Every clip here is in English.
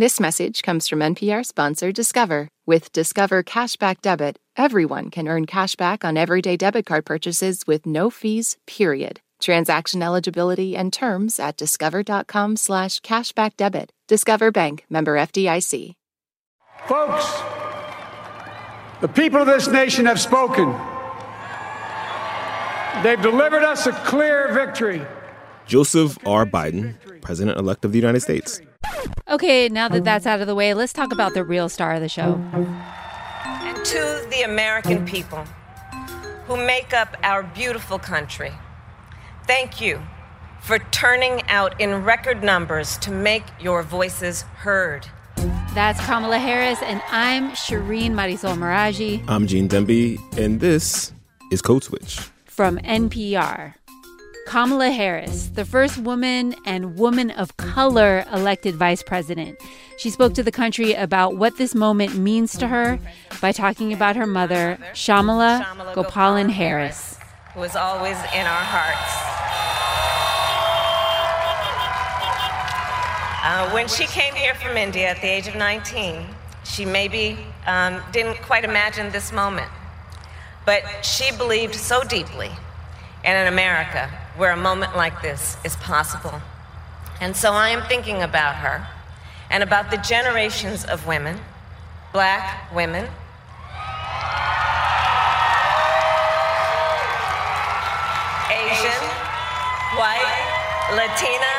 This message comes from NPR sponsor Discover. With Discover Cashback Debit, everyone can earn cashback on everyday debit card purchases with no fees, period. Transaction eligibility and terms at discover.com slash cashback debit. Discover Bank, member FDIC. Folks, the people of this nation have spoken. They've delivered us a clear victory. Joseph R. Biden, President elect of the United States. Okay, now that that's out of the way, let's talk about the real star of the show. And to the American people who make up our beautiful country, thank you for turning out in record numbers to make your voices heard. That's Kamala Harris, and I'm Shireen Marisol Meraji. I'm Gene Demby, and this is Code Switch from NPR. Kamala Harris, the first woman and woman of color elected vice president. She spoke to the country about what this moment means to her by talking about her mother, Shyamala Gopalan, Harris, who is always in our hearts. Uh, when she came here from India at the age of 19, she maybe um, didn't quite imagine this moment. But she believed so deeply in an America where a moment like this is possible. And so I am thinking about her and about the generations of women, black women, Asian, white, Latina,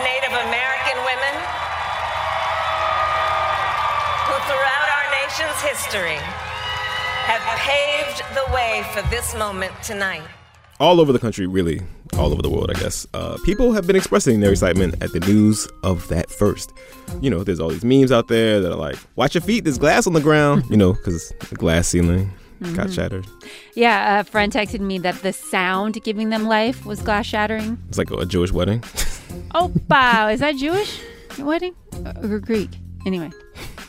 Native American women who throughout our nation's history have paved the way for this moment tonight. All over the country, really, all over the world, I guess, uh, people have been expressing their excitement at the news of that first. You know, there's all these memes out there that are like, watch your feet, there's glass on the ground, you know, because the glass ceiling mm-hmm. got shattered. Yeah, a friend texted me that the sound giving them life was glass shattering. It's like a Jewish wedding. oh, wow. Is that Jewish wedding or Greek? Anyway.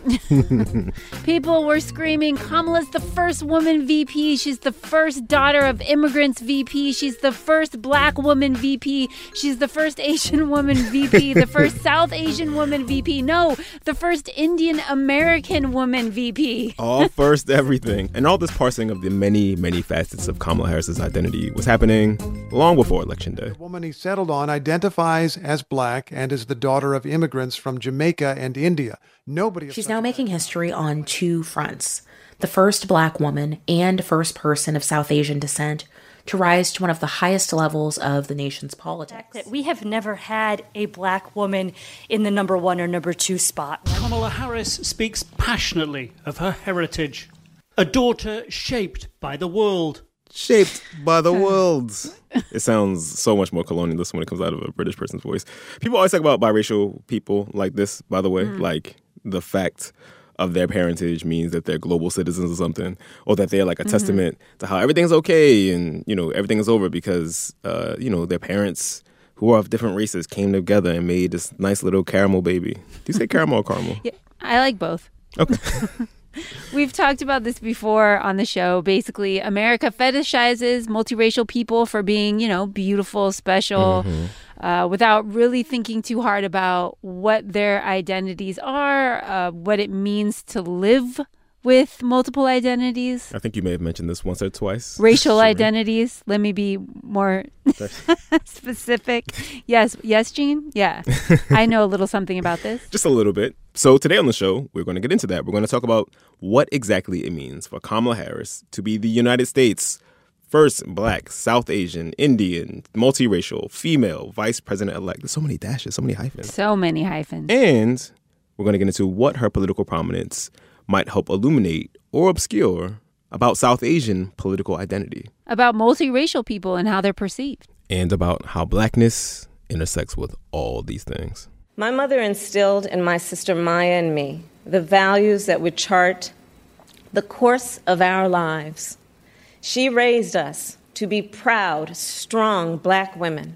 People were screaming, Kamala's the first woman VP. She's the first daughter of immigrants VP. She's the first black woman VP. She's the first Asian woman VP. the first South Asian woman VP. No, the first Indian American woman VP. all first everything. And all this parsing of the many, many facets of Kamala Harris's identity was happening long before Election Day. The woman he settled on identifies as black and is the daughter of immigrants from Jamaica and India. Nobody. She's now making history on two fronts the first black woman and first person of South Asian descent to rise to one of the highest levels of the nation's politics. That We have never had a black woman in the number one or number two spot. Kamala Harris speaks passionately of her heritage, a daughter shaped by the world. Shaped by the world. it sounds so much more colonialist when it comes out of a British person's voice. People always talk about biracial people like this, by the way. Mm. Like, the fact of their parentage means that they're global citizens or something, or that they're like a mm-hmm. testament to how everything's okay and you know everything is over because uh, you know their parents who are of different races came together and made this nice little caramel baby. Do you say caramel or caramel? Yeah, I like both. Okay. We've talked about this before on the show. Basically, America fetishizes multiracial people for being, you know, beautiful, special. Mm-hmm uh, without really thinking too hard about what their identities are, uh, what it means to live with multiple identities. I think you may have mentioned this once or twice. Racial identities. Let me be more specific. Yes, yes, Gene. Yeah, I know a little something about this. Just a little bit. So today on the show, we're going to get into that. We're going to talk about what exactly it means for Kamala Harris to be the United States first black, South Asian, Indian, multiracial, female vice president elect. There's so many dashes, so many hyphens. So many hyphens. And we're going to get into what her political prominence might help illuminate or obscure about South Asian political identity, about multiracial people and how they're perceived, and about how blackness intersects with all these things. My mother instilled in my sister Maya and me the values that would chart the course of our lives she raised us to be proud, strong black women,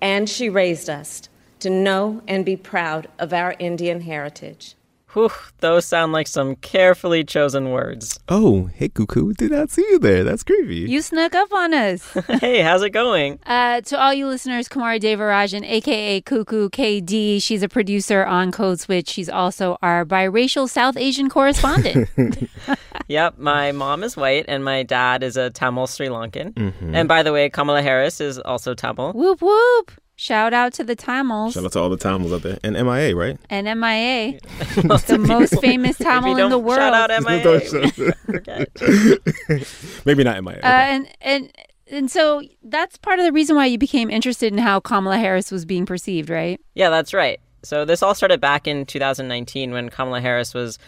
and she raised us to know and be proud of our Indian heritage. Whew, those sound like some carefully chosen words. Oh, hey, Cuckoo. Did not see you there. That's creepy. You snuck up on us. hey, how's it going? Uh, to all you listeners, Kumari Devarajan, aka Cuckoo KD, she's a producer on Code Switch. She's also our biracial South Asian correspondent. yep, my mom is white and my dad is a Tamil Sri Lankan. And by the way, Kamala Harris is also Tamil. whoop whoop. Shout out to the Tamils Shout out to all the Tamils out there. And MIA, right? and MIA, the most famous If Tamil you in the world. Shout out MIA. Don't shout- Forget. Maybe not MIA. Uh, and and and so that's part of the reason why you became interested in how Kamala Harris was being perceived, right? Yeah, that's right. So this all started back in 2019 when Kamala Harris was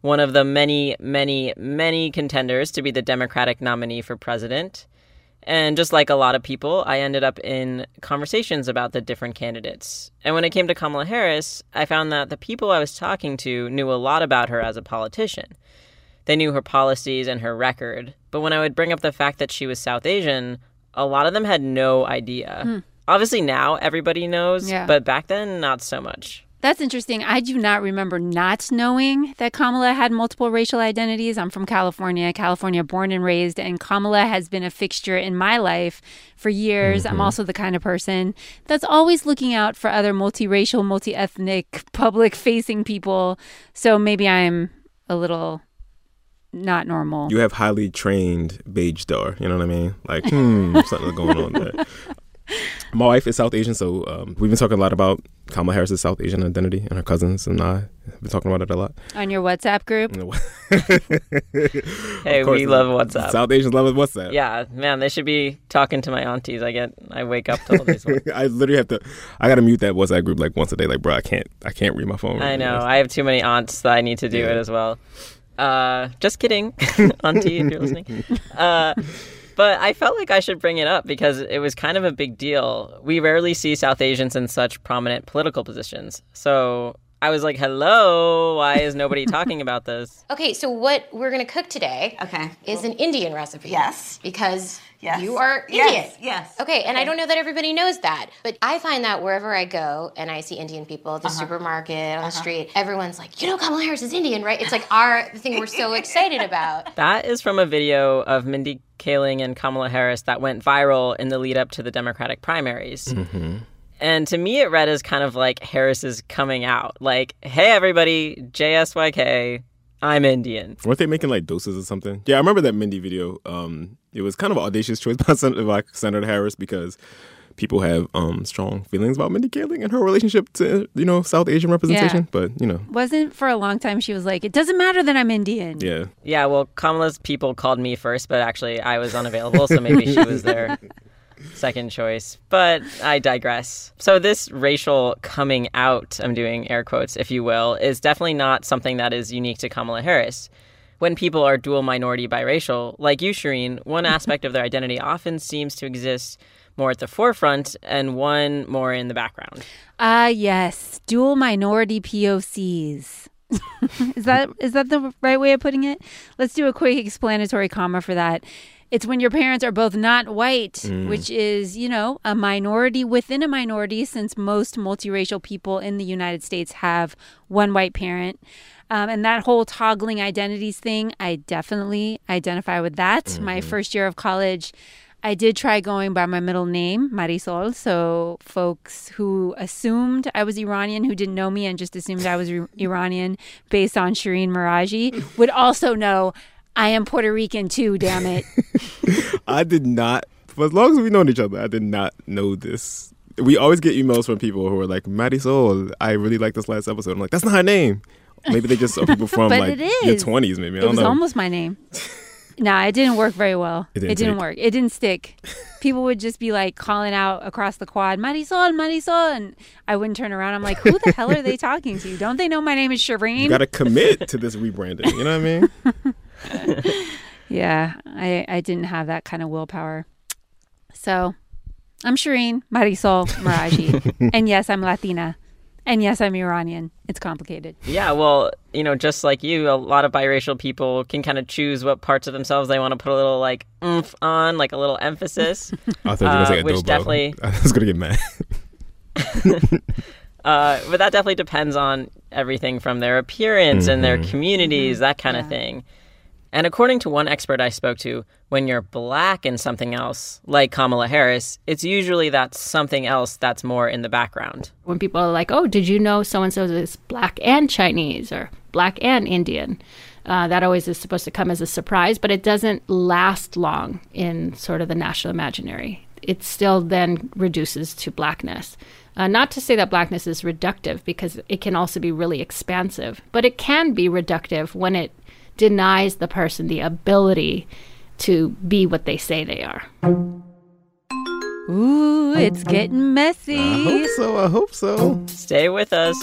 one of the many, many, many contenders to be the Democratic nominee for president. And just like a lot of people, I ended up in conversations about the different candidates. And when it came to Kamala Harris, I found that the people I was talking to knew a lot about her as a politician. They knew her policies and her record. But when I would bring up the fact that she was South Asian, a lot of them had no idea. Hmm. Obviously, now everybody knows, Yeah. but back then, not so much. That's interesting. I do not remember not knowing that Kamala had multiple racial identities. I'm from California, California born and raised, and Kamala has been a fixture in my life for years. I'm also the kind of person that's always looking out for other multiracial, multi ethnic, public facing people. So maybe I'm a little not normal. you have highly trained beige star. You know what I mean? Like, hmm, something's going on there. My wife is South Asian, so um, we've been talking a lot about Kamala Harris's South Asian identity, and her cousins and I have been talking about it a lot. On your WhatsApp group? Hey, Of course, we love WhatsApp. South Asians love WhatsApp. Yeah, man, they should be talking to my aunties. I get, I wake up to all these. ones. I literally have to. I gotta mute that WhatsApp group like once a day. Like, bro, I can't. I can't read my phone. Right I know. I have too many aunts that I need to do Yeah. it as well. Uh, just kidding, auntie, if you're listening. Uh, but I felt like I should bring it up because it was kind of a big deal. We rarely see South Asians in such prominent political positions. So I was like, hello, why is nobody talking about this? Okay, so what we're gonna cook today Okay. is an Indian recipe. Yes. Because Yes. you are Indian. Yes, yes. Okay, and I don't know that everybody knows that, but I find that wherever I go and I see Indian people at the Uh-huh. supermarket, on the street, everyone's like, you know, Kamala Harris is Indian, right? It's like our the thing we're so excited about. That is from a video of Mindy Kaling and Kamala Harris that went viral in the lead up to the Democratic primaries. And to me, it read as kind of like Harris's coming out. Like, hey, everybody, JSYK, I'm Indian. Weren't they making like dosas or something? Yeah, I remember that Mindy video. Um, it was kind of an audacious choice by Senator, like Senator Harris because people have um strong feelings about Mindy Kaling and her relationship to you know South Asian representation. But you know, Wasn't for a long time she was like, it doesn't matter that I'm Indian. yeah, Yeah, well, Kamala's people called me first, but actually I was unavailable, so maybe she was their second choice. But I digress. So, this racial coming out, I'm doing air quotes, if you will, is definitely not something that is unique to Kamala Harris. When people are dual minority biracial, like you, Shireen, one aspect of their identity often seems to exist more at the forefront and one more in the background. Ah, yes, dual minority POCs. is that is that the right way of putting it? Let's do a quick explanatory comma for that. It's when your parents are both not white, which is, you know, a minority within a minority, since most multiracial people in the United States have one white parent. Um, and that whole toggling identities thing, I definitely identify with that. My first year of college, I did try going by my middle name, Marisol. So folks who assumed I was Iranian, who didn't know me and just assumed I was Ir- Iranian based on Shireen Meraji, would also know I am Puerto Rican too, damn it. I did not. For as long as we've known each other, I did not know this. We always get emails from people who are like, Marisol, I really like this last episode. I'm like, that's not her name. Maybe they just are people from like your 20s, maybe. I it don't was know. almost my name. nah, it didn't work very well. It It didn't didn't, work. It didn't stick. People would just be like calling out across the quad, Marisol, Marisol, and I wouldn't turn around. I'm like, who the hell are they talking to? Don't they know my name is Shireen? you got to commit to this rebranding. You know what I mean? Yeah, I, I didn't have that kind of willpower. So I'm Shireen Marisol Meraji. and yes, I'm Latina. And yes, I'm Iranian. It's complicated. Yeah, well, you know, just like you, a lot of biracial people can kind of choose what parts of themselves they want to put a little like oomph on, like a little emphasis. I thought you were going to Uh, say which adobo. definitely- I was going to get mad. Uh, but that definitely depends on everything from their appearance and their communities, that kind of thing. And according to one expert I spoke to, when you're black in something else, like Kamala Harris, it's usually that something else that's more in the background. when people are like, "Oh, did you know so and so is black and Chinese or black and Indian?" Uh, that always is supposed to come as a surprise, but it doesn't last long in sort of the national imaginary. It still then reduces to blackness. Uh, not to say that blackness is reductive, because it can also be really expansive, but it can be reductive when it denies the person the ability to be what they say they are. Ooh, it's getting messy. I hope so. I hope so. Stay with us.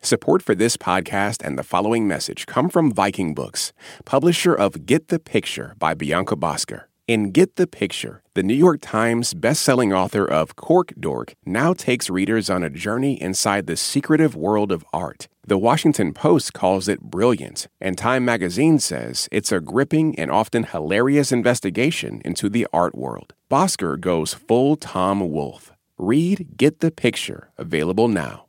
Support for this podcast and the following message come from Viking Books, publisher of Get the Picture by Bianca Bosker. In Get the Picture, the New York Times bestselling author of Cork Dork now takes readers on a journey inside the secretive world of art. The Washington Post calls it brilliant, and Time magazine says it's a gripping and often hilarious investigation into the art world. Bosker goes full Tom Wolfe. Read Get the Picture, available now.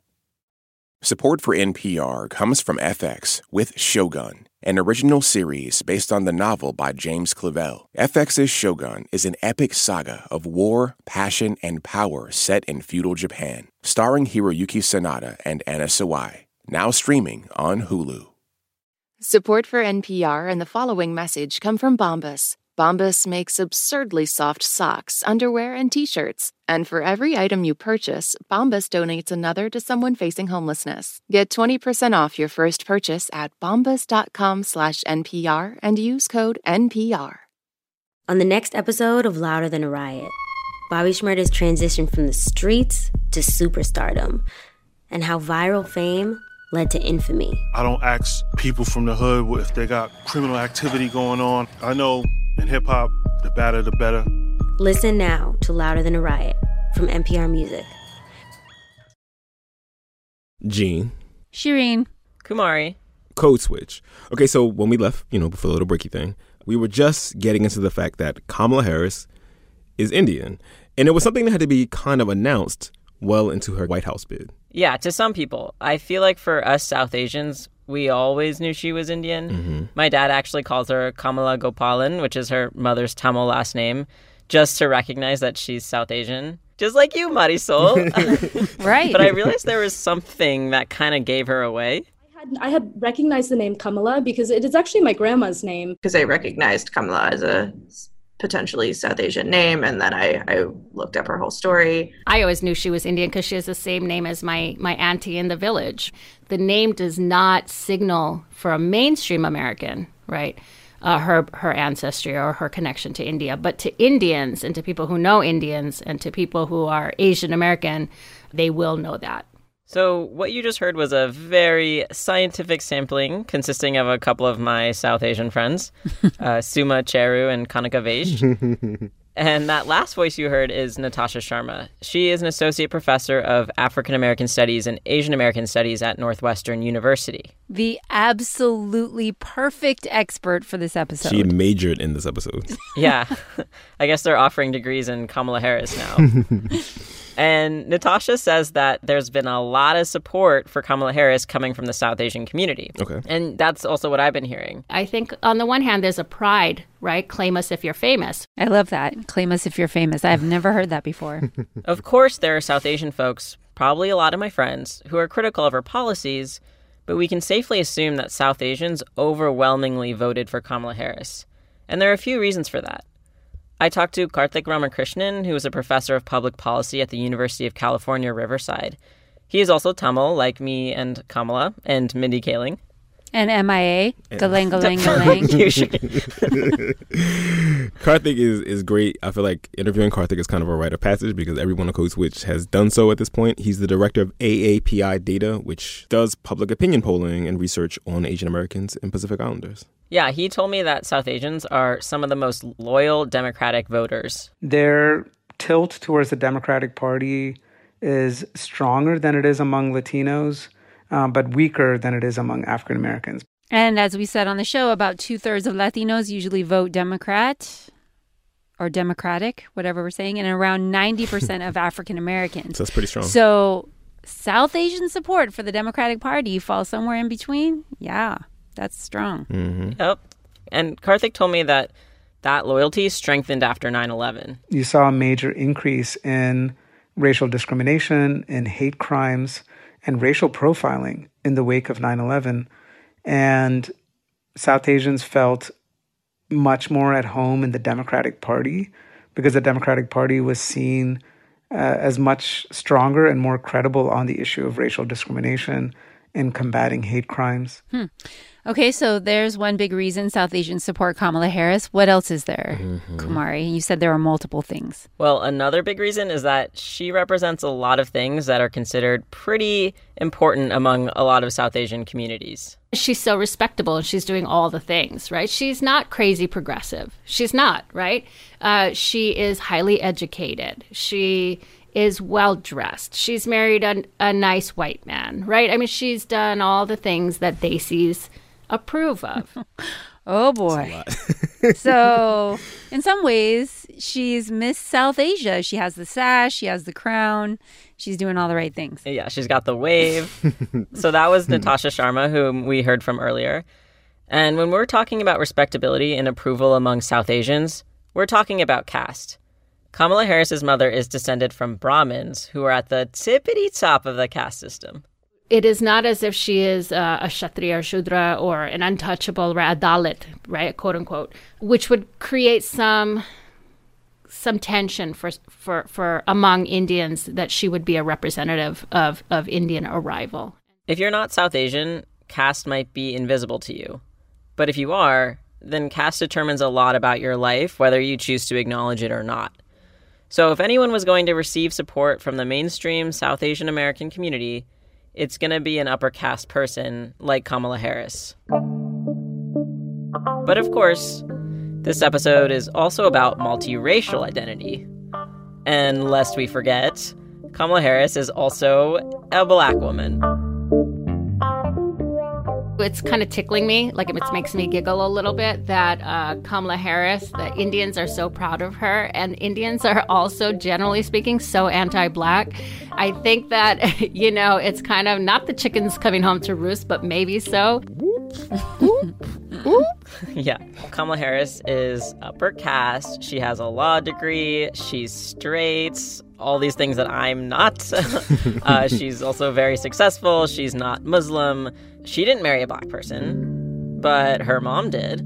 Support for NPR comes from FX with Shogun, an original series based on the novel by James Clavell. FX's Shogun is an epic saga of war, passion, and power set in feudal Japan, starring Hiroyuki Sanada and Anna Sawai. Now streaming on Hulu. Support for NPR and the following message come from Bombas. Bombas makes absurdly soft socks, underwear, and t-shirts. And for every item you purchase, Bombas donates another to someone facing homelessness. Get 20% off your first purchase at bombas.com slash NPR and use code NPR. On the next episode of Louder Than a Riot, Bobby Shmurda's transition from the streets to superstardom and how viral fame led to infamy. I don't ask people from the hood if they got criminal activity going on. I know in hip hop, the badder the better. Listen now to Louder Than a Riot from NPR Music. Gene, Shireen. Kumari. code switch. Okay, so when we left, you know, before the little breaky thing, we were just getting into the fact that Kamala Harris is Indian. And it was something that had to be kind of announced well into her White House bid. Yeah, to some people. I feel like for us South Asians, we always knew she was Indian. Mm-hmm. My dad actually calls her Kamala Gopalan, which is her mother's Tamil last name, just to recognize that she's South Asian. Just like you, Marisol. right. But I realized there was something that kind of gave her away. I had recognized the name Kamala because it is actually my grandma's name. because I recognized Kamala as a potentially South Asian name, and then I, I looked up her whole story. I always knew she was Indian because she has the same name as my, my auntie in the village. The name does not signal for a mainstream American, right? Uh, her her ancestry or her connection to India, but to Indians and to people who know Indians and to people who are Asian American, they will know that. So, what you just heard was a very scientific sampling consisting of a couple of my South Asian friends, uh, Suma Cheru and Kanika Vaish. and that last voice you heard is Nitasha Sharma. She is an associate professor of African American Studies and Asian American Studies at Northwestern University. The absolutely perfect expert for this episode. She majored in this episode. Yeah, I guess they're offering degrees in Kamala Harris now. And Nitasha says that there's been a lot of support for Kamala Harris coming from the South Asian community. Okay. And that's also what I've been hearing. I think on the one hand, there's a pride, right? Claim us if you're famous. I love that. Claim us if you're famous. I've never heard that before. Of course, there are South Asian folks, probably a lot of my friends, who are critical of her policies, but we can safely assume that South Asians overwhelmingly voted for Kamala Harris. And there are a few reasons for that. I talked to Karthik Ramakrishnan, who is a professor of public policy at the University of California, Riverside. He is also Tamil, like me and Kamala and Mindy Kaling. And MIA, galang galang galang. Karthik is, is great. I feel like interviewing Karthik is kind of a rite of passage because everyone on Code Switch has done so at this point. He's the director of AAPI Data, which does public opinion polling and research on Asian Americans and Pacific Islanders. Yeah, he told me that South Asians are some of the most loyal Democratic voters. Their tilt towards the Democratic Party is stronger than it is among Latinos, uh, but weaker than it is among African Americans. And as we said on the show, about two thirds of Latinos usually vote Democrat. or Democratic, whatever we're saying, and around 90% of African Americans. So that's pretty strong. So South Asian support for the Democratic Party falls somewhere in between. Yeah, that's strong. Mm-hmm. Yep. And Karthik told me that that loyalty strengthened after 9 11. You saw a major increase in racial discrimination, in hate crimes, and racial profiling in the wake of 9 11. And South Asians felt much more at home in the Democratic Party because the Democratic Party was seen uh, as much stronger and more credible on the issue of racial discrimination in combating hate crimes. Hmm. Okay, so there's one big reason South Asians support Kamala Harris. What else is there, Mm-hmm. Kumari? You said there are multiple things. Well, another big reason is that she represents a lot of things that are considered pretty important among a lot of South Asian communities. She's so respectable and she's doing all the things, right? She's not crazy progressive. She's not, right? Uh, she is highly educated. She is well dressed. She's married a, a nice white man, right? I mean, she's done all the things that Desis approve of. Oh boy. so, in some ways, she's Miss South Asia. She has the sash, she has the crown, she's doing all the right things. Yeah, she's got the wave. so that was Nitasha Sharma, whom we heard from earlier. And when we're talking about respectability and approval among South Asians, we're talking about caste. Kamala Harris's mother is descended from Brahmins, who are at the tippity top of the caste system. It is not as if she is uh, a Kshatriya or Shudra or an untouchable, right, a Dalit, right, quote unquote, which would create some some tension for for for among Indians that she would be a representative of of Indian arrival. If you're not South Asian, caste might be invisible to you. But if you are, then caste determines a lot about your life, whether you choose to acknowledge it or not. So if anyone was going to receive support from the mainstream South Asian American community, it's going to be an upper caste person like Kamala Harris. But of course, this episode is also about multiracial identity. And lest we forget, Kamala Harris is also a black woman. It's kind of tickling me, like it makes me giggle a little bit that uh, Kamala Harris, the Indians are so proud of her, and Indians are also, generally speaking, so anti black. I think that, you know, it's kind of not the chickens coming home to roost, but maybe so. yeah. Kamala Harris is upper caste. She has a law degree. She's straight. All these things that I'm not. uh, she's also very successful. She's not Muslim. She didn't marry a black person, but her mom did.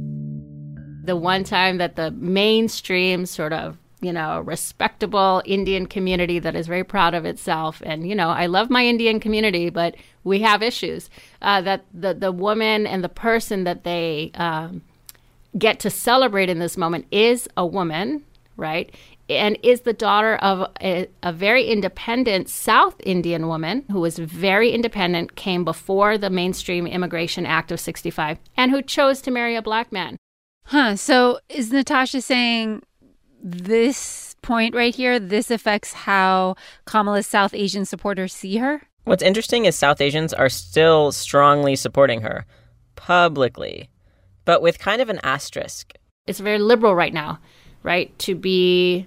The one time that the mainstream sort of you know, respectable Indian community that is very proud of itself. And, you know, I love my Indian community, but we have issues. Uh, that the, the woman and the person that they um, get to celebrate in this moment is a woman, right? And is the daughter of a, a very independent South Indian woman who was very independent, came before the mainstream Immigration Act of 65, and who chose to marry a black man. Huh. So is Nitasha saying this point right here, this affects how Kamala's South Asian supporters see her? What's interesting is South Asians are still strongly supporting her, publicly, but with kind of an asterisk. It's very liberal right now, right? To be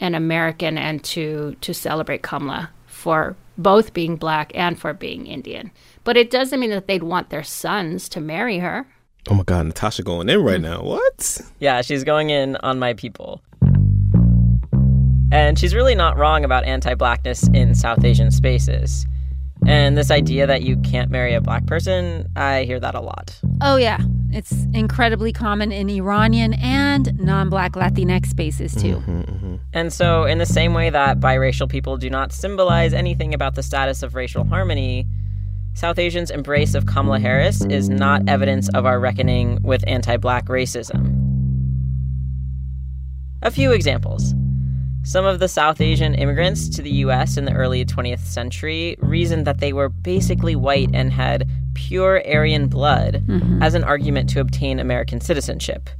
an American and to, to celebrate Kamala for both being black and for being Indian. But it doesn't mean that they'd want their sons to marry her. Oh my God, Nitasha going in right now. What? Yeah, she's going in on my people. And she's really not wrong about anti blackness in South Asian spaces. And this idea that you can't marry a black person, I hear that a lot. Oh, yeah. It's incredibly common in Iranian and non black Latinx spaces, too. Mm-hmm, mm-hmm. And so, in the same way that biracial people do not symbolize anything about the status of racial harmony, South Asians' embrace of Kamala Harris is not evidence of our reckoning with anti black racism. A few examples. Some of the South Asian immigrants to the US in the early 20th century reasoned that they were basically white and had pure Aryan blood Mm-hmm. as an argument to obtain American citizenship.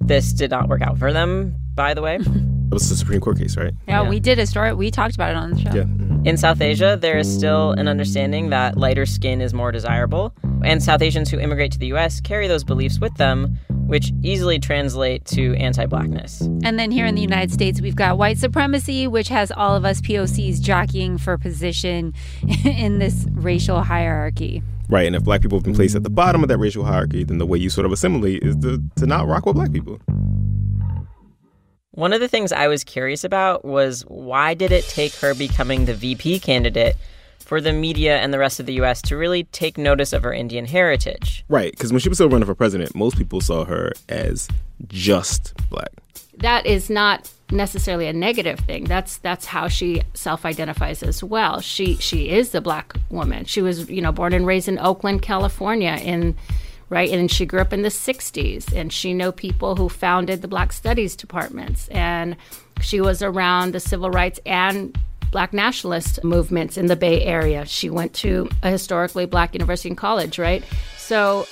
This did not work out for them, by the way. That was the Supreme Court case, right? Yeah, we did a story. We talked about it on the show. Yeah. Mm-hmm. In South Asia, there is still an understanding that lighter skin is more desirable, and South Asians who immigrate to the US carry those beliefs with them, which easily translate to anti blackness. And then here in the United States, we've got white supremacy, which has all of us POCs jockeying for position in this racial hierarchy. Right, and if black people have been placed at the bottom of that racial hierarchy, then the way you sort of assimilate is to, to not rock with black people. One of the things I was curious about was why did it take her becoming the VP candidate for the media and the rest of the US to really take notice of her Indian heritage? Right, because when she was still running for president, most people saw her as just black. That is not necessarily a negative thing. That's that's how she self-identifies as well. She she is the black woman. She was, you know, born and raised in Oakland, California in right? And she grew up in the 60s and she knew people who founded the Black Studies departments. And she was around the civil rights and black nationalist movements in the Bay Area. She went to a historically black university and college, right? So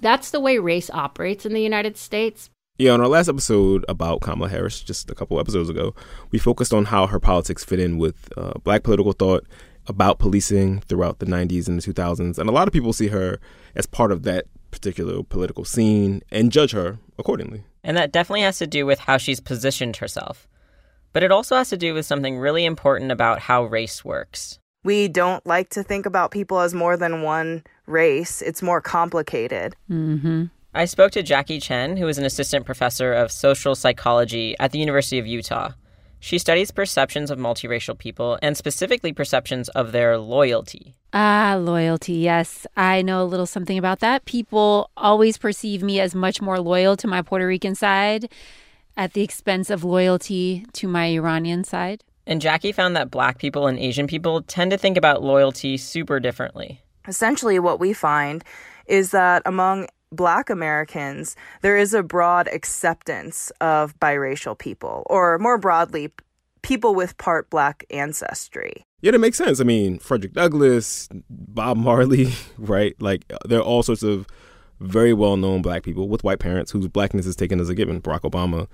that's the way race operates in the United States. Yeah, on our last episode about Kamala Harris, just a couple episodes ago, we focused on how her politics fit in with uh, black political thought about policing throughout the 90s and the 2000s. And a lot of people see her as part of that particular political scene and judge her accordingly. And that definitely has to do with how she's positioned herself. But it also has to do with something really important about how race works. We don't like to think about people as more than one race, it's more complicated. Mm-hmm. I spoke to Jackie Chen, who is an assistant professor of social psychology at the University of Utah. She studies perceptions of multiracial people and specifically perceptions of their loyalty. Ah, loyalty. Yes, I know a little something about that. People always perceive me as much more loyal to my Puerto Rican side at the expense of loyalty to my Iranian side. And Jackie found that black people and Asian people tend to think about loyalty super differently. Essentially, what we find is that among Black Americans, there is a broad acceptance of biracial people, or more broadly, people with part Black ancestry. Yeah, that makes sense. I mean, Frederick Douglass, Bob Marley, right? Like, there are all sorts of very well known black people with white parents whose blackness is taken as a given. Barack Obama,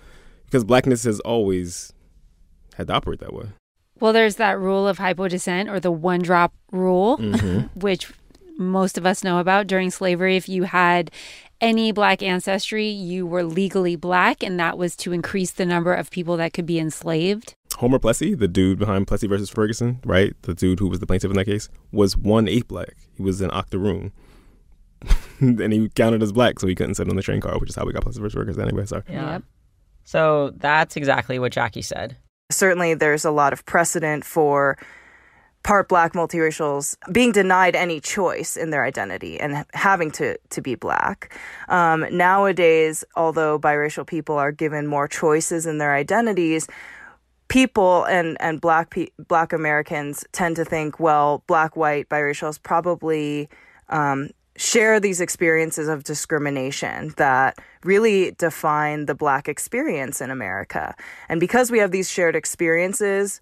because blackness has always had to operate that way. Well, there's that rule of hypodescent or the one drop rule, Mhm. which most of us know about during slavery. If you had any black ancestry, you were legally black, and that was to increase the number of people that could be enslaved. Homer Plessy, the dude behind Plessy versus Ferguson, right? The dude who was the plaintiff in that case, was one eighth black. He was an octoroon. and he counted as black, so he couldn't sit on the train car, which is how we got Plessy versus Ferguson anyway. Sorry. Yeah. So that's exactly what Jackie said. Certainly, there's a lot of precedent for part black multiracials being denied any choice in their identity and having to, to be black. Um, nowadays, although biracial people are given more choices in their identities, people and, and black pe- black Americans tend to think, well, black, white, biracials probably um, share these experiences of discrimination that really define the black experience in America. And because we have these shared experiences,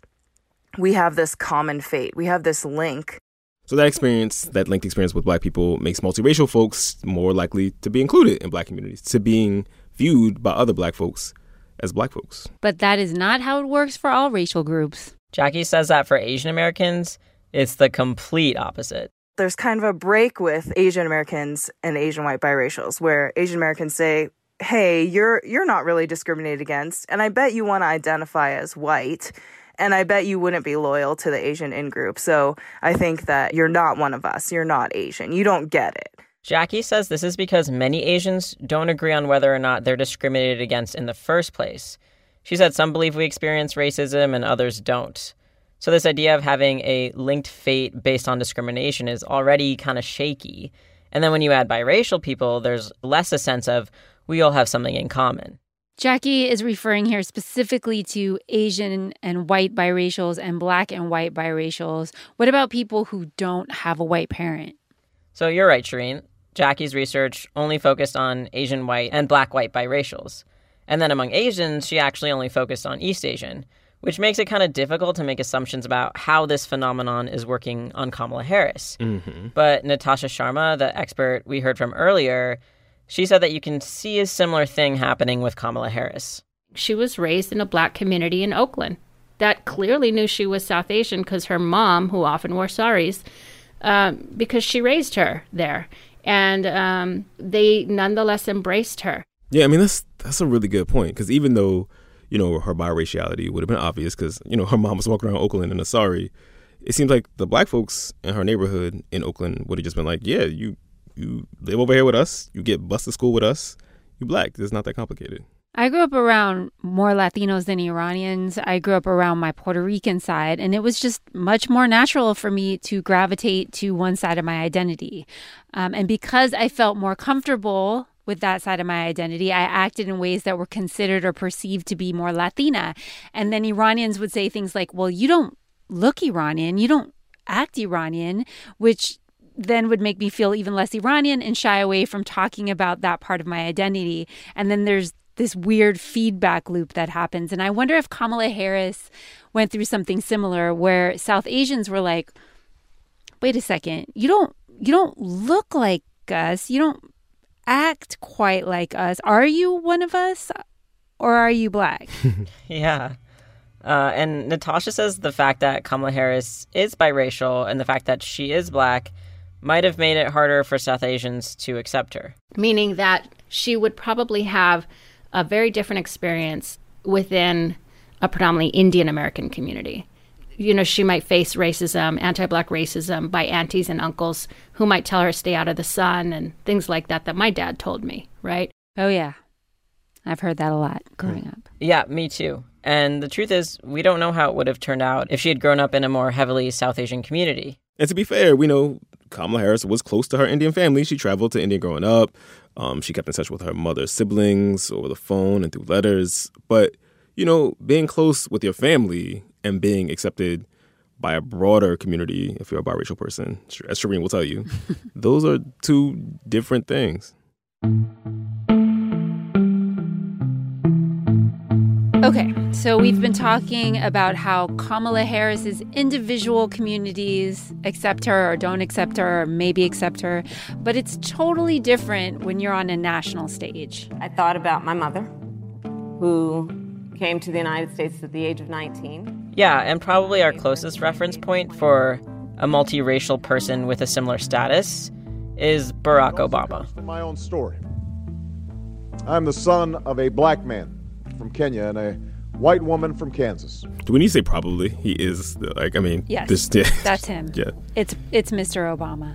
we have this common fate. We have this link. So that experience, that linked experience with black people, makes multiracial folks more likely to be included in black communities, to being viewed by other black folks as black folks. But that is not how it works for all racial groups. Jackie says that for Asian Americans, it's the complete opposite. There's kind of a break with Asian Americans and Asian white biracials where Asian Americans say, "Hey, you're you're not really discriminated against, and I bet you want to identify as white." And I bet you wouldn't be loyal to the Asian in group. So I think that you're not one of us. You're not Asian. You don't get it. Jackie says this is because many Asians don't agree on whether or not they're discriminated against in the first place. She said some believe we experience racism and others don't. So, this idea of having a linked fate based on discrimination is already kind of shaky. And then when you add biracial people, there's less a sense of we all have something in common. Jackie is referring here specifically to Asian and white biracials and black and white biracials. What about people who don't have a white parent? So, you're right, Shireen. Jackie's research only focused on Asian white and black white biracials. And then among Asians, she actually only focused on East Asian, which makes it kind of difficult to make assumptions about how this phenomenon is working on Kamala Harris. Mm-hmm. But Nitasha Sharma, the expert we heard from earlier, she said that you can see a similar thing happening with Kamala Harris. She was raised in a black community in Oakland that clearly knew she was South Asian because her mom, who often wore saris, um, because she raised her there. And um, they nonetheless embraced her. Yeah, I mean that's that's a really good point because even though you know her biraciality would have been obvious because you know her mom was walking around Oakland in a sari, it seems like the black folks in her neighborhood in Oakland would have just been like, yeah, you you live over here with us, you get bused to school with us, you black. It's not that complicated. I grew up around more Latinos than Iranians. I grew up around my Puerto Rican side, and it was just much more natural for me to gravitate to one side of my identity. Um, and because I felt more comfortable with that side of my identity, I acted in ways that were considered or perceived to be more Latina. And then Iranians would say things like, well, you don't look Iranian, you don't act Iranian, which then would make me feel even less Iranian and shy away from talking about that part of my identity. And then there's this weird feedback loop that happens. And I wonder if Kamala Harris went through something similar where South Asians were like, wait a second, you don't you don't look like us. You don't act quite like us. Are you one of us or are you black? yeah. Uh, and Nitasha says the fact that Kamala Harris is biracial and the fact that she is black might have made it harder for South Asians to accept her. Meaning that she would probably have a very different experience within a predominantly Indian American community. You know, she might face racism, anti black racism by aunties and uncles who might tell her stay out of the sun and things like that, that my dad told me, right? Oh, yeah. I've heard that a lot growing up. Yeah, me too. And the truth is, we don't know how it would have turned out if she had grown up in a more heavily South Asian community. And to be fair, we know Kamala Harris was close to her Indian family. She traveled to India growing up. Um, she kept in touch with her mother's siblings over the phone and through letters. But, you know, being close with your family and being accepted by a broader community, if you're a biracial person, as Shireen will tell you, those are two different things. Okay, so we've been talking about how Kamala Harris's individual communities accept her or don't accept her or maybe accept her, but it's totally different when you're on a national stage. I thought about my mother, who came to the United States at the age of 19. Yeah, and probably our closest reference point for a multiracial person with a similar status is Barack Obama. My own story. I'm the son of a black man from Kenya and a white woman from Kansas. When you say probably, he is like I mean, yes, this, that's him. Yeah, it's it's Mr. Obama.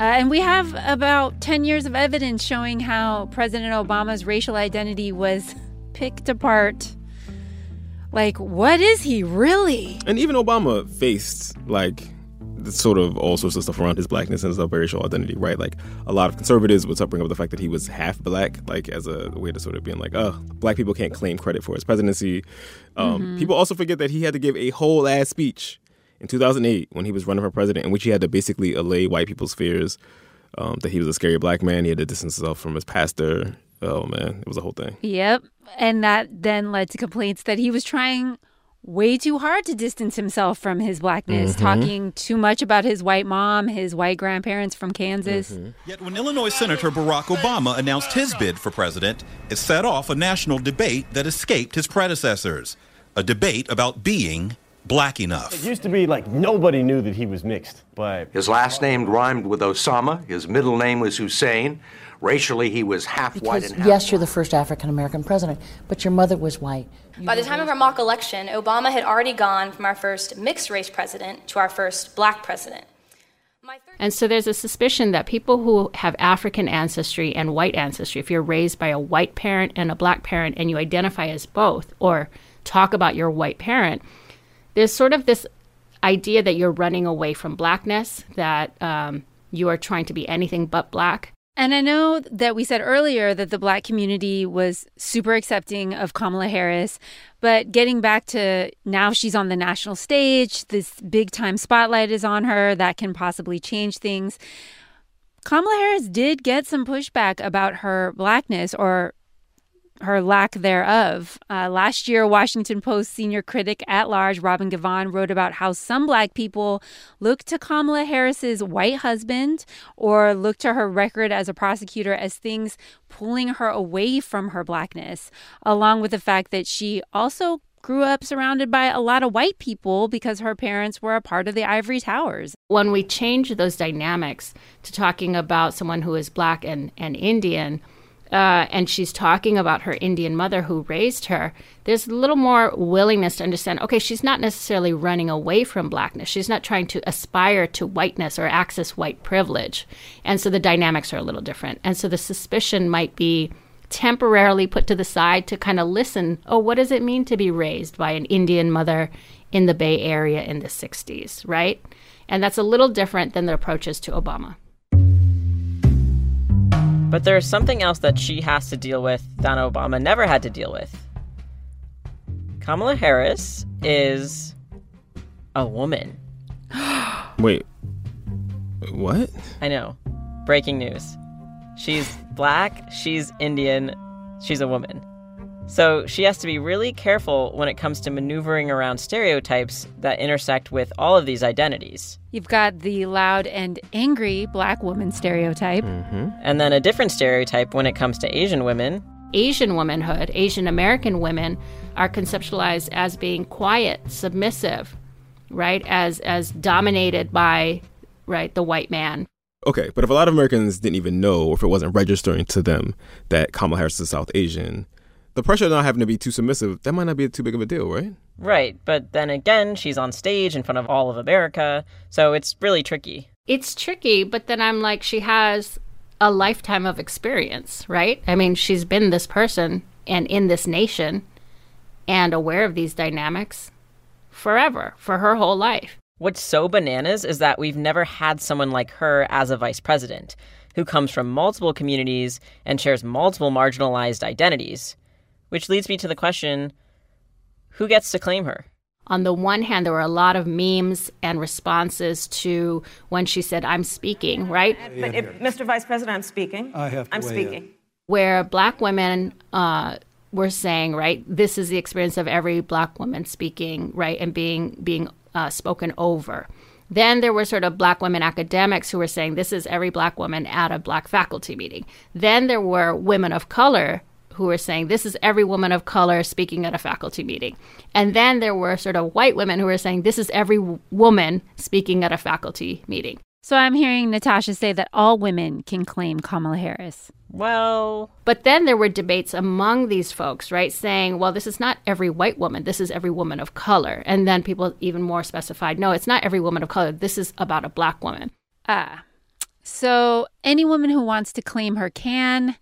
Uh, and we have about 10 years of evidence showing how President Obama's racial identity was picked apart. Like, what is he really? And even Obama faced, like, sort of all sorts of stuff around his blackness and his racial identity, right? Like a lot of conservatives would bring up the fact that he was half black, like as a way to sort of being like, oh, black people can't claim credit for his presidency. Um, mm-hmm. People also forget that he had to give a whole ass speech in 2008 when he was running for president, in which he had to basically allay white people's fears um, that he was a scary black man. He had to distance himself from his pastor. Oh man, it was a whole thing. Yep, and that then led to complaints that he was trying way too hard to distance himself from his blackness, mm-hmm. talking too much about his white mom, his white grandparents from Kansas. Mm-hmm. Yet when Illinois Senator Barack Obama announced his bid for president, it set off a national debate that escaped his predecessors. A debate about being black enough. It used to be like nobody knew that he was mixed, but his last name rhymed with Osama, his middle name was Hussein. Racially, he was half because, white and half Yes, you're the first African American president, but your mother was white. By the time of our mock election, Obama had already gone from our first mixed race president to our first black president. And so there's a suspicion that people who have African ancestry and white ancestry, if you're raised by a white parent and a black parent and you identify as both or talk about your white parent, there's sort of this idea that you're running away from blackness, that um, you are trying to be anything but black. And I know that we said earlier that the black community was super accepting of Kamala Harris, but getting back to now she's on the national stage, this big time spotlight is on her that can possibly change things. Kamala Harris did get some pushback about her blackness or her lack thereof. Uh, last year, Washington Post senior critic at large Robin Givhan wrote about how some black people look to Kamala Harris's white husband or look to her record as a prosecutor as things pulling her away from her blackness, along with the fact that she also grew up surrounded by a lot of white people because her parents were a part of the ivory towers. When we change those dynamics to talking about someone who is black and, and Indian, uh, and she's talking about her Indian mother who raised her, there's a little more willingness to understand okay, she's not necessarily running away from blackness. She's not trying to aspire to whiteness or access white privilege. And so the dynamics are a little different. And so the suspicion might be temporarily put to the side to kind of listen oh, what does it mean to be raised by an Indian mother in the Bay Area in the 60s, right? And that's a little different than the approaches to Obama. But there's something else that she has to deal with that Obama never had to deal with. Kamala Harris is a woman. Wait. What? I know. Breaking news. She's black, she's Indian, she's a woman. So she has to be really careful when it comes to maneuvering around stereotypes that intersect with all of these identities. You've got the loud and angry black woman stereotype. Mm-hmm. And then a different stereotype when it comes to Asian women. Asian womanhood, Asian American women are conceptualized as being quiet, submissive, right? As as dominated by right the white man. Okay, but if a lot of Americans didn't even know, or if it wasn't registering to them that Kamala Harris is South Asian, the pressure of not having to be too submissive, that might not be too big of a deal, right? Right, but then again, she's on stage in front of all of America, so it's really tricky. It's tricky, but then I'm like, she has a lifetime of experience, right? I mean, she's been this person and in this nation and aware of these dynamics forever, for her whole life. What's so bananas is that we've never had someone like her as a vice president who comes from multiple communities and shares multiple marginalized identities. Which leads me to the question who gets to claim her? On the one hand, there were a lot of memes and responses to when she said, I'm speaking, right? But if, Mr. Vice President, I'm speaking. I have I'm speaking. In. Where black women uh, were saying, right, this is the experience of every black woman speaking, right, and being being uh, spoken over. Then there were sort of black women academics who were saying this is every black woman at a black faculty meeting. Then there were women of color who were saying this is every woman of color speaking at a faculty meeting. And then there were sort of white women who were saying this is every woman speaking at a faculty meeting. So I'm hearing Nitasha say that all women can claim Kamala Harris. Well, but then there were debates among these folks, right, saying, well, this is not every white woman, this is every woman of color. And then people even more specified, no, it's not every woman of color, this is about a black woman. Ah. So any woman who wants to claim her can,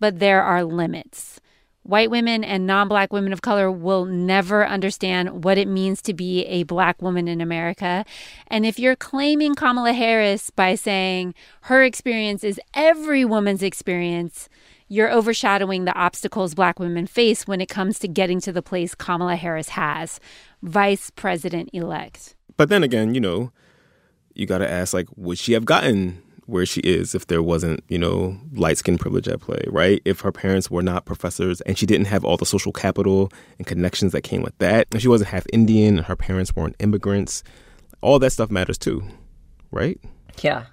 but there are limits. White women and non black women of color will never understand what it means to be a black woman in America. And if you're claiming Kamala Harris by saying her experience is every woman's experience, you're overshadowing the obstacles black women face when it comes to getting to the place Kamala Harris has, vice president elect. But then again, you know, you got to ask, like, would she have gotten where she is if there wasn't, you know, light skin privilege at play, right? If her parents were not professors and she didn't have all the social capital and connections that came with that, and she wasn't half Indian and her parents weren't immigrants, all that stuff matters too, right? Yeah.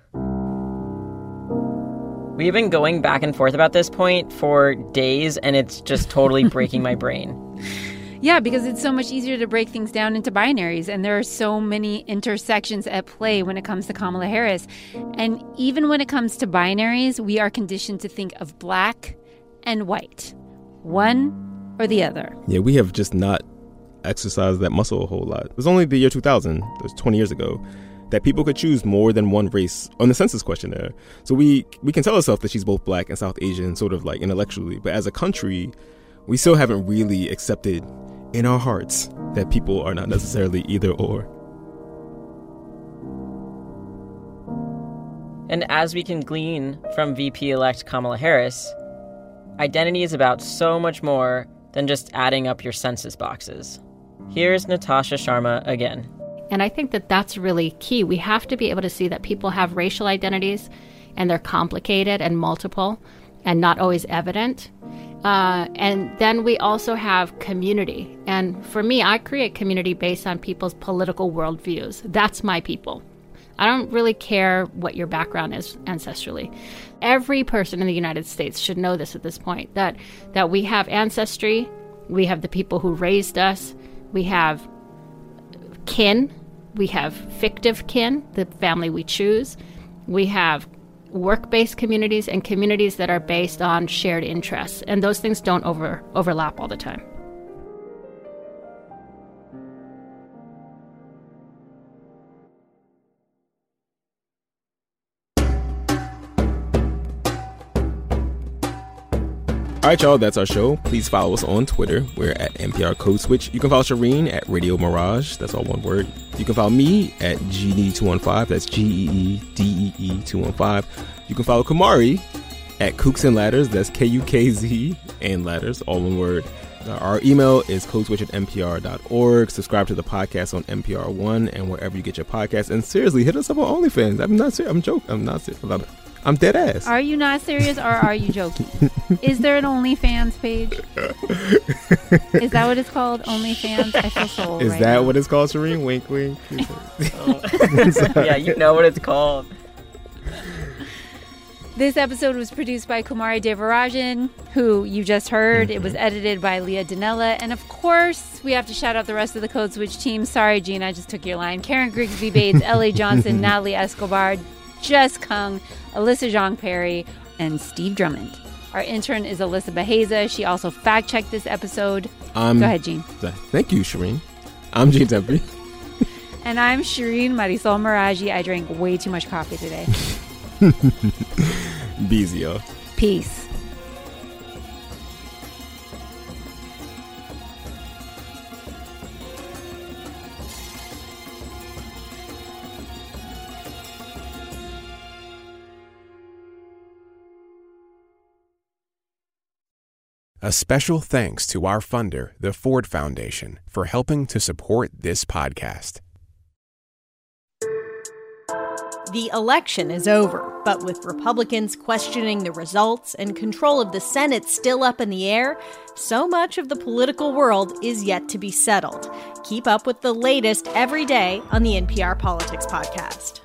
We've been going back and forth about this point for days, and it's just totally breaking my brain. Yeah, because it's so much easier to break things down into binaries, and there are so many intersections at play when it comes to Kamala Harris. And even when it comes to binaries, we are conditioned to think of black and white, one or the other. Yeah, we have just not exercised that muscle a whole lot. It was only the year 2000, that was 20 years ago, that people could choose more than one race on the census questionnaire. So we we can tell ourselves that she's both black and South Asian, sort of like intellectually, but as a country, we still haven't really accepted in our hearts that people are not necessarily either or. And as we can glean from VP elect Kamala Harris, identity is about so much more than just adding up your census boxes. Here's Nitasha Sharma again. And I think that that's really key. We have to be able to see that people have racial identities and they're complicated and multiple and not always evident. Uh, and then we also have community. And for me, I create community based on people's political worldviews. That's my people. I don't really care what your background is ancestrally. Every person in the United States should know this at this point that, that we have ancestry, we have the people who raised us, we have kin, we have fictive kin, the family we choose, we have work based communities and communities that are based on shared interests. And those things don't over, overlap all the time. All right, y'all, that's our show. Please follow us on Twitter. We're at NPR Code Switch. You can follow Shereen at Radio Mirage. That's all one word. You can follow me at GD215. That's G E E D E E 215. You can follow Kumari at Kooks and Ladders. That's K U K Z and Ladders, all one word. Our email is codeswitch at npr.org. Subscribe to the podcast on NPR One and wherever you get your podcasts. And seriously, hit us up on OnlyFans. I'm not serious. I'm joking. I'm not serious. I'm, I'm dead ass. Are you not serious or are you joking? Is there an OnlyFans page? Is that what it's called? OnlyFans? I feel so old Is right that now. what it's called, Shereen? Wink, wink. Oh. yeah, you know what it's called. This episode was produced by Kumari Devarajan, who you just heard. It was mm-hmm. edited by Leah Donnella. And of course, we have to shout out the rest of the Code Switch team. Sorry, Gene, I just took your line. Karen Grigsby Bates, L.A. Johnson, Natalie Escobar, Jess Kung, Alyssa Jeong Perry, and Steve Drummond. Our intern is Alyssa Beheza. She also fact checked this episode. Um, Go ahead, Gene. Thank you, Shereen. I'm Gene Demby. And I'm Shereen Marisol Meraji. I drank way too much coffee today. Y'all. Peace. A special thanks to our funder, the Ford Foundation, for helping to support this podcast. The election is over, but with Republicans questioning the results and control of the Senate still up in the air, so much of the political world is yet to be settled. Keep up with the latest every day on the NPR Politics Podcast.